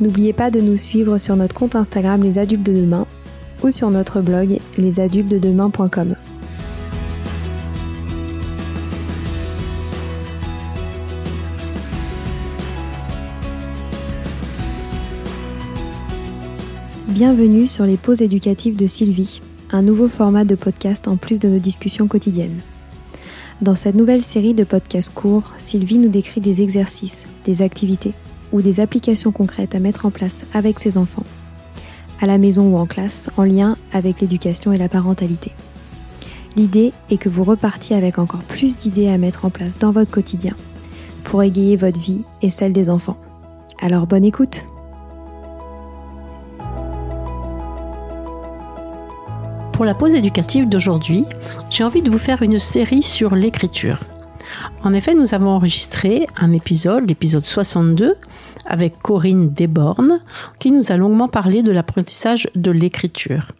N'oubliez pas de nous suivre sur notre compte Instagram Les Adultes de Demain ou sur notre blog lesadultesdedemain.com. Bienvenue sur les pauses éducatives de Sylvie, un nouveau format de podcast en plus de nos discussions quotidiennes. Dans cette nouvelle série de podcasts courts, Sylvie nous décrit des exercices, des activités ou des applications concrètes à mettre en place avec ses enfants, à la maison ou en classe, en lien avec l'éducation et la parentalité. L'idée est que vous repartiez avec encore plus d'idées à mettre en place dans votre quotidien pour égayer votre vie et celle des enfants. Alors bonne écoute Pour la pause éducative d'aujourd'hui, j'ai envie de vous faire une série sur l'écriture. En effet, nous avons enregistré un épisode, l'épisode 62, avec Corinne Desbornes, qui nous a longuement parlé de l'apprentissage de l'écriture.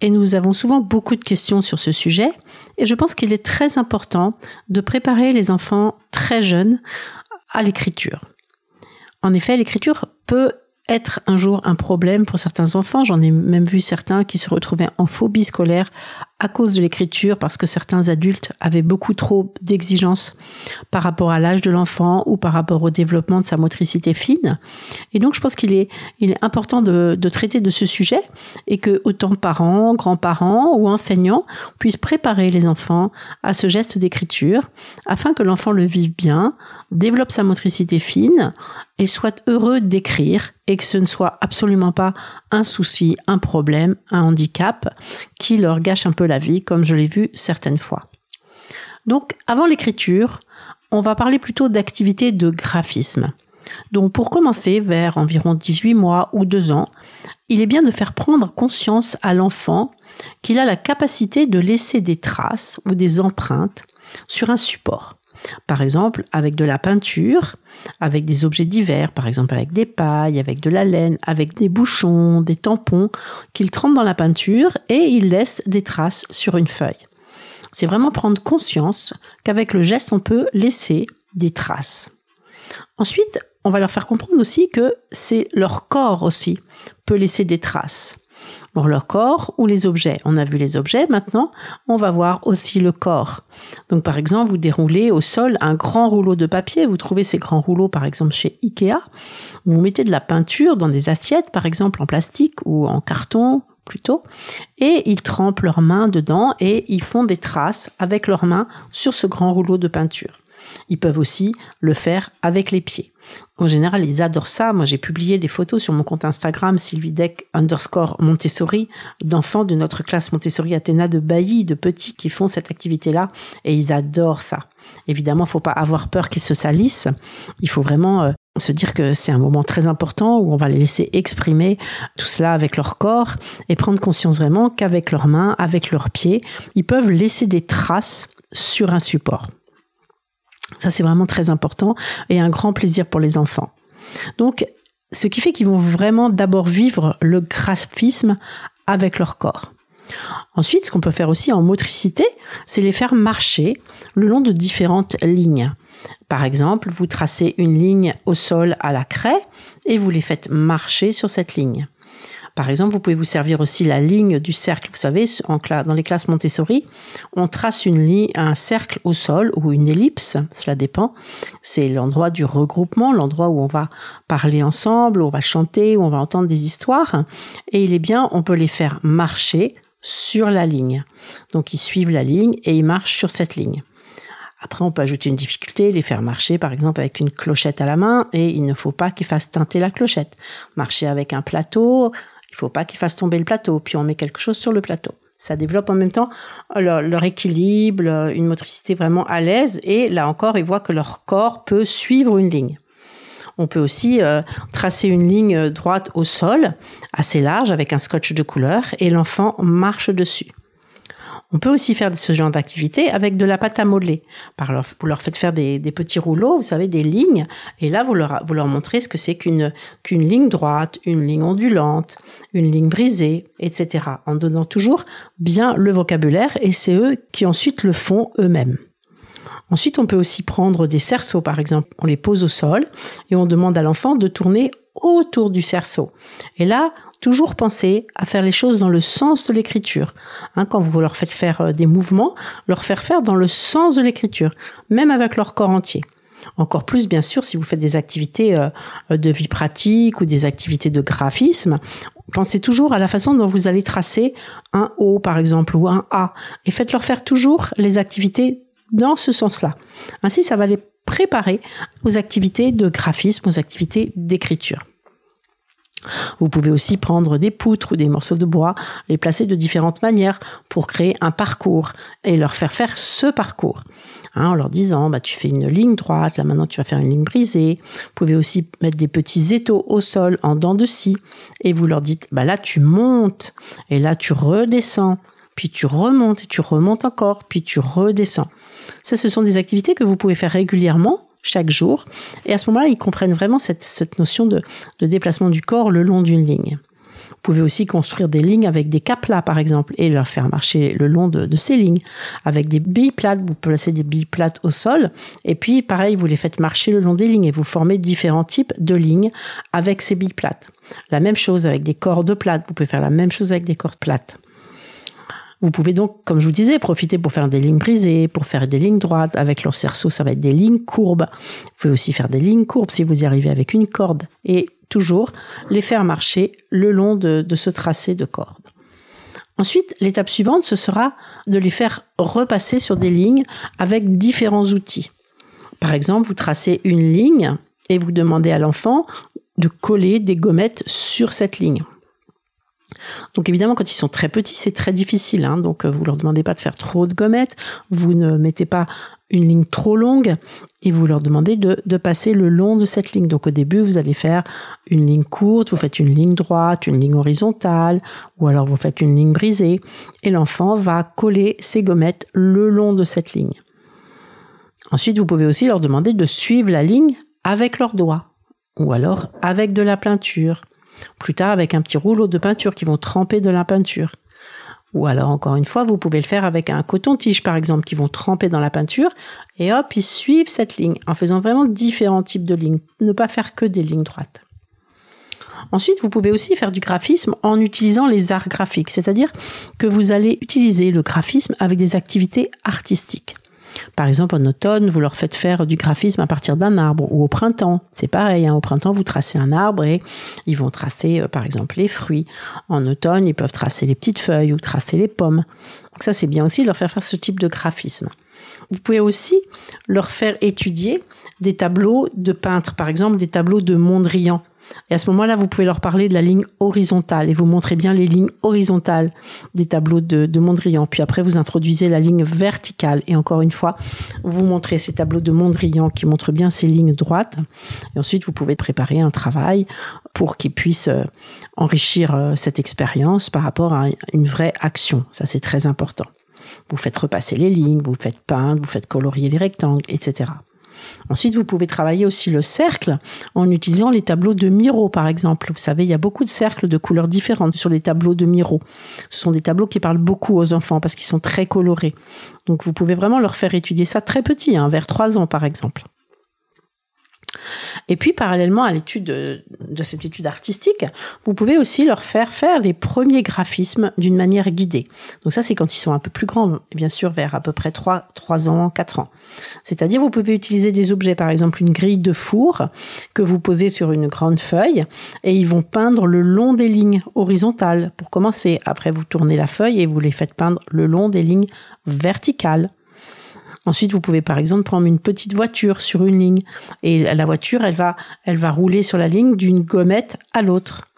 Et nous avons souvent beaucoup de questions sur ce sujet, et je pense qu'il est très important de préparer les enfants très jeunes à l'écriture. En effet, l'écriture peut être un jour un problème pour certains enfants. J'en ai même vu certains qui se retrouvaient en phobie scolaire à cause de l'écriture parce que certains adultes avaient beaucoup trop d'exigences par rapport à l'âge de l'enfant ou par rapport au développement de sa motricité fine. Et donc je pense qu'il est, important de, de traiter de ce sujet et que autant parents, grands-parents ou enseignants puissent préparer les enfants à ce geste d'écriture afin que l'enfant le vive bien, développe sa motricité fine et soit heureux d'écrire et que ce ne soit absolument pas un souci, un problème, un handicap qui leur gâche un peu la vie, comme je l'ai vu certaines fois. Donc, avant l'écriture, on va parler plutôt d'activités de graphisme. Donc, pour commencer, vers environ 18 mois ou 2 ans, il est bien de faire prendre conscience à l'enfant qu'il a la capacité de laisser des traces ou des empreintes sur un support. Par exemple, avec de la peinture, avec des objets divers, par exemple avec des pailles, avec de la laine, avec des bouchons, des tampons, qu'il trempe dans la peinture et il laisse des traces sur une feuille. C'est vraiment prendre conscience qu'avec le geste, on peut laisser des traces. Ensuite, on va leur faire comprendre aussi que c'est leur corps aussi peut laisser des traces pour leur corps ou les objets. On a vu les objets, maintenant on va voir aussi le corps. Donc par exemple, vous déroulez au sol un grand rouleau de papier, vous trouvez ces grands rouleaux par exemple chez Ikea, vous mettez de la peinture dans des assiettes par exemple en plastique ou en carton plutôt, et ils trempent leurs mains dedans et ils font des traces avec leurs mains sur ce grand rouleau de peinture. Ils peuvent aussi le faire avec les pieds. En général, ils adorent ça. Moi, j'ai publié des photos sur mon compte Instagram, sylvidec underscore Montessori, d'enfants de notre classe Montessori Athéna de Bailly, de petits qui font cette activité-là, et ils adorent ça. Évidemment, il faut pas avoir peur qu'ils se salissent. Il faut vraiment euh, se dire que c'est un moment très important où on va les laisser exprimer tout cela avec leur corps et prendre conscience vraiment qu'avec leurs mains, avec leurs pieds, ils peuvent laisser des traces sur un support. Ça, c'est vraiment très important et un grand plaisir pour les enfants. Donc, ce qui fait qu'ils vont vraiment d'abord vivre le graphisme avec leur corps. Ensuite, ce qu'on peut faire aussi en motricité, c'est les faire marcher le long de différentes lignes. Par exemple, vous tracez une ligne au sol à la craie et vous les faites marcher sur cette ligne. Par exemple, vous pouvez vous servir aussi la ligne du cercle. Vous savez, dans les classes Montessori, on trace une ligne, un cercle au sol ou une ellipse, cela dépend. C'est l'endroit du regroupement, l'endroit où on va parler ensemble, où on va chanter, où on va entendre des histoires. Et il est bien, on peut les faire marcher sur la ligne. Donc ils suivent la ligne et ils marchent sur cette ligne. Après, on peut ajouter une difficulté, les faire marcher par exemple avec une clochette à la main et il ne faut pas qu'ils fassent teinter la clochette. Marcher avec un plateau, il faut pas qu'ils fassent tomber le plateau, puis on met quelque chose sur le plateau. Ça développe en même temps leur, équilibre, une motricité vraiment à l'aise, et là encore, ils voient que leur corps peut suivre une ligne. On peut aussi euh, tracer une ligne droite au sol, assez large, avec un scotch de couleur, et l'enfant marche dessus. On peut aussi faire ce genre d'activité avec de la pâte à modeler. vous leur faites faire des, petits rouleaux, vous savez, des lignes, et là, vous leur, vous leur montrez ce que c'est qu'une qu'une ligne droite, une ligne ondulante, une ligne brisée, etc. En donnant toujours bien le vocabulaire, et c'est eux qui ensuite le font eux-mêmes. Ensuite, on peut aussi prendre des cerceaux, par exemple. On les pose au sol et on demande à l'enfant de tourner autour du cerceau. Et là, toujours penser à faire les choses dans le sens de l'écriture. Hein, quand vous leur faites faire euh, des mouvements, leur faire faire dans le sens de l'écriture, même avec leur corps entier. Encore plus, bien sûr, si vous faites des activités euh, de vie pratique ou des activités de graphisme, pensez toujours à la façon dont vous allez tracer un O, par exemple, ou un A, et faites-leur faire toujours les activités dans ce sens-là. Ainsi, ça va les préparer aux activités de graphisme, aux activités d'écriture. Vous pouvez aussi prendre des poutres ou des morceaux de bois, les placer de différentes manières pour créer un parcours et leur faire faire ce parcours. Hein, en leur disant, bah, tu fais une ligne droite, là maintenant tu vas faire une ligne brisée. Vous pouvez aussi mettre des petits étaux au sol en dents de scie et vous leur dites, bah, là tu montes et là tu redescends, puis tu remontes et tu remontes encore, puis tu redescends. Ça, ce sont des activités que vous pouvez faire régulièrement chaque jour. Et à ce moment-là, ils comprennent vraiment cette, notion de, déplacement du corps le long d'une ligne. Vous pouvez aussi construire des lignes avec des caplas, par exemple, et leur faire marcher le long de, ces lignes. Avec des billes plates, vous placez des billes plates au sol, et puis, pareil, vous les faites marcher le long des lignes, et vous formez différents types de lignes avec ces billes plates. La même chose avec des cordes plates, vous pouvez faire la même chose avec des cordes plates. Vous pouvez donc, comme je vous disais, profiter pour faire des lignes brisées, pour faire des lignes droites. Avec leur cerceau, ça va être des lignes courbes. Vous pouvez aussi faire des lignes courbes si vous y arrivez avec une corde. Et toujours les faire marcher le long de, ce tracé de corde. Ensuite, l'étape suivante, ce sera de les faire repasser sur des lignes avec différents outils. Par exemple, vous tracez une ligne et vous demandez à l'enfant de coller des gommettes sur cette ligne. Donc évidemment, quand ils sont très petits, c'est très difficile. Hein. donc euh, vous leur demandez pas de faire trop de gommettes, vous ne mettez pas une ligne trop longue et vous leur demandez de, de, passer le long de cette ligne. Donc au début, vous allez faire une ligne courte, vous faites une ligne droite, une ligne horizontale, ou alors vous faites une ligne brisée, et l'enfant va coller ses gommettes le long de cette ligne. Ensuite, vous pouvez aussi leur demander de suivre la ligne avec leurs doigts, ou alors avec de la peinture plus tard, avec un petit rouleau de peinture qui vont tremper de la peinture. Ou alors, encore une fois, vous pouvez le faire avec un coton-tige, par exemple, qui vont tremper dans la peinture. Et hop, ils suivent cette ligne en faisant vraiment différents types de lignes. Ne pas faire que des lignes droites. Ensuite, vous pouvez aussi faire du graphisme en utilisant les arts graphiques, c'est-à-dire que vous allez utiliser le graphisme avec des activités artistiques. Par exemple, en automne, vous leur faites faire du graphisme à partir d'un arbre, ou au printemps, c'est pareil. Hein. au printemps, vous tracez un arbre et ils vont tracer, euh, par exemple, les fruits. En automne, ils peuvent tracer les petites feuilles ou tracer les pommes. Donc ça, c'est bien aussi de leur faire faire ce type de graphisme. Vous pouvez aussi leur faire étudier des tableaux de peintres, par exemple des tableaux de Mondrian. Et à ce moment-là, vous pouvez leur parler de la ligne horizontale et vous montrez bien les lignes horizontales des tableaux de, Mondrian. Puis après, vous introduisez la ligne verticale. Et encore une fois, vous montrez ces tableaux de Mondrian qui montrent bien ces lignes droites. Et ensuite, vous pouvez préparer un travail pour qu'ils puissent euh, enrichir euh, cette expérience par rapport à une vraie action. Ça, c'est très important. Vous faites repasser les lignes, vous faites peindre, vous faites colorier les rectangles, etc. Ensuite, vous pouvez travailler aussi le cercle en utilisant les tableaux de Miro, par exemple. Vous savez, il y a beaucoup de cercles de couleurs différentes sur les tableaux de Miro. Ce sont des tableaux qui parlent beaucoup aux enfants parce qu'ils sont très colorés. Donc, vous pouvez vraiment leur faire étudier ça très petit, hein, vers 3 ans, par exemple. Et puis, parallèlement à l'étude de, cette étude artistique, vous pouvez aussi leur faire faire les premiers graphismes d'une manière guidée. Donc ça, c'est quand ils sont un peu plus grands, bien sûr, vers à peu près 3, 3 ans, 4 ans. C'est-à-dire, vous pouvez utiliser des objets, par exemple une grille de four que vous posez sur une grande feuille et ils vont peindre le long des lignes horizontales pour commencer. Après, vous tournez la feuille et vous les faites peindre le long des lignes verticales. Ensuite, vous pouvez par exemple prendre une petite voiture sur une ligne et la voiture, elle va, elle va rouler sur la ligne d'une gommette à l'autre.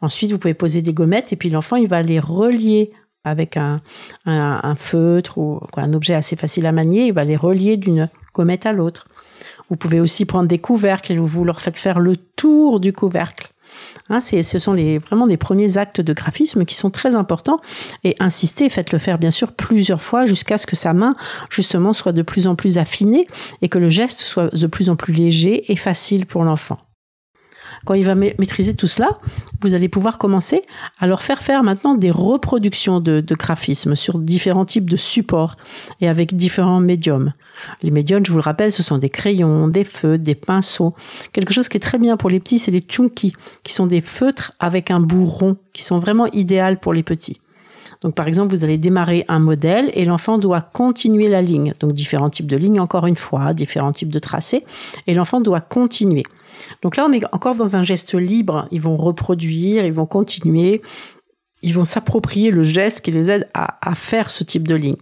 Ensuite, vous pouvez poser des gommettes et puis l'enfant, il va les relier avec un, feutre ou un objet assez facile à manier. Il va les relier d'une gommette à l'autre. Vous pouvez aussi prendre des couvercles et vous leur faites faire le tour du couvercle. Hein, ce sont vraiment les premiers actes de graphisme qui sont très importants. Et insistez, faites-le faire bien sûr plusieurs fois jusqu'à ce que sa main justement soit de plus en plus affinée et que le geste soit de plus en plus léger et facile pour l'enfant. Quand il va maîtriser tout cela, vous allez pouvoir commencer à leur faire faire maintenant des reproductions de, graphismes sur différents types de supports et avec différents médiums. Les médiums, je vous le rappelle, ce sont des crayons, des feutres, des pinceaux. Quelque chose qui est très bien pour les petits, c'est les chunky, qui sont des feutres avec un bout rond, qui sont vraiment idéales pour les petits. Donc par exemple, vous allez démarrer un modèle et l'enfant doit continuer la ligne. Donc différents types de lignes, encore une fois, différents types de tracés, et l'enfant doit continuer. Donc là, on est encore dans un geste libre. Ils vont reproduire, ils vont continuer, ils vont s'approprier le geste qui les aide à, faire ce type de ligne.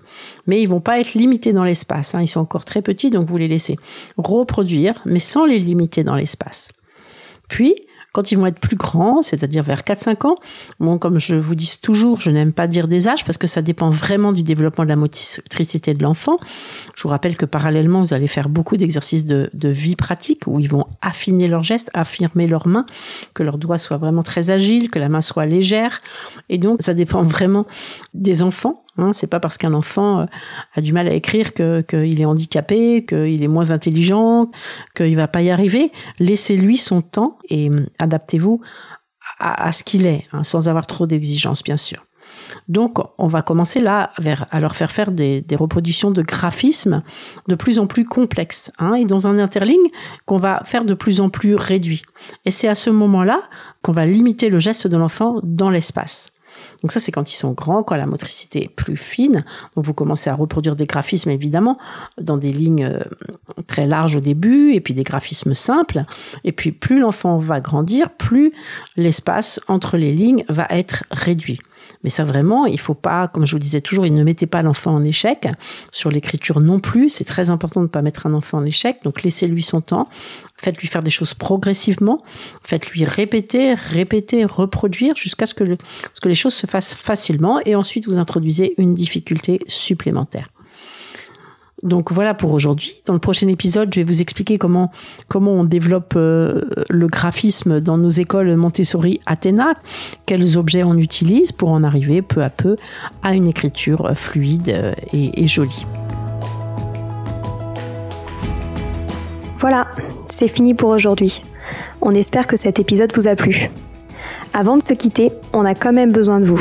Mais ils vont pas être limités dans l'espace. Hein. Ils sont encore très petits, donc vous les laissez reproduire, mais sans les limiter dans l'espace. Puis, quand ils vont être plus grands, c'est-à-dire vers 4-5 ans, bon, comme je vous dis toujours, je n'aime pas dire des âges parce que ça dépend vraiment du développement de la motricité de l'enfant. Je vous rappelle que parallèlement, vous allez faire beaucoup d'exercices de, de, vie pratique où ils vont affiner leurs gestes, affirmer leurs mains, que leurs doigts soient vraiment très agiles, que la main soit légère. Et donc, ça dépend vraiment des enfants Hein, c'est pas parce qu'un enfant euh, a du mal à écrire qu'il est handicapé, qu'il est moins intelligent, qu'il va pas y arriver. Laissez-lui son temps et hum, adaptez-vous à, ce qu'il est, hein, sans avoir trop d'exigences, bien sûr. Donc, on va commencer là à leur faire faire des, reproductions de graphismes de plus en plus complexes, hein, et dans un interligne qu'on va faire de plus en plus réduit. Et c'est à ce moment-là qu'on va limiter le geste de l'enfant dans l'espace. Donc ça, c'est quand ils sont grands, quand la motricité est plus fine. Donc vous commencez à reproduire des graphismes, évidemment, dans des lignes euh, très larges au début, et puis des graphismes simples. Et puis plus l'enfant va grandir, plus l'espace entre les lignes va être réduit. Mais ça vraiment, il faut pas, comme je vous disais toujours, ne mettez pas l'enfant en échec. Sur l'écriture non plus, c'est très important de ne pas mettre un enfant en échec. Donc laissez-lui son temps. Faites-lui faire des choses progressivement. Faites-lui répéter, répéter, reproduire jusqu'à ce ce que les choses se fassent facilement. Et ensuite, vous introduisez une difficulté supplémentaire. Donc voilà pour aujourd'hui. Dans le prochain épisode, je vais vous expliquer comment comment on développe euh, le graphisme dans nos écoles Montessori Athéna, quels objets on utilise pour en arriver peu à peu à une écriture fluide euh, et, et jolie. Voilà, c'est fini pour aujourd'hui. On espère que cet épisode vous a plu. Avant de se quitter, on a quand même besoin de vous.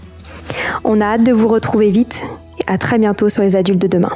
On a hâte de vous retrouver vite et à très bientôt sur les adultes de demain.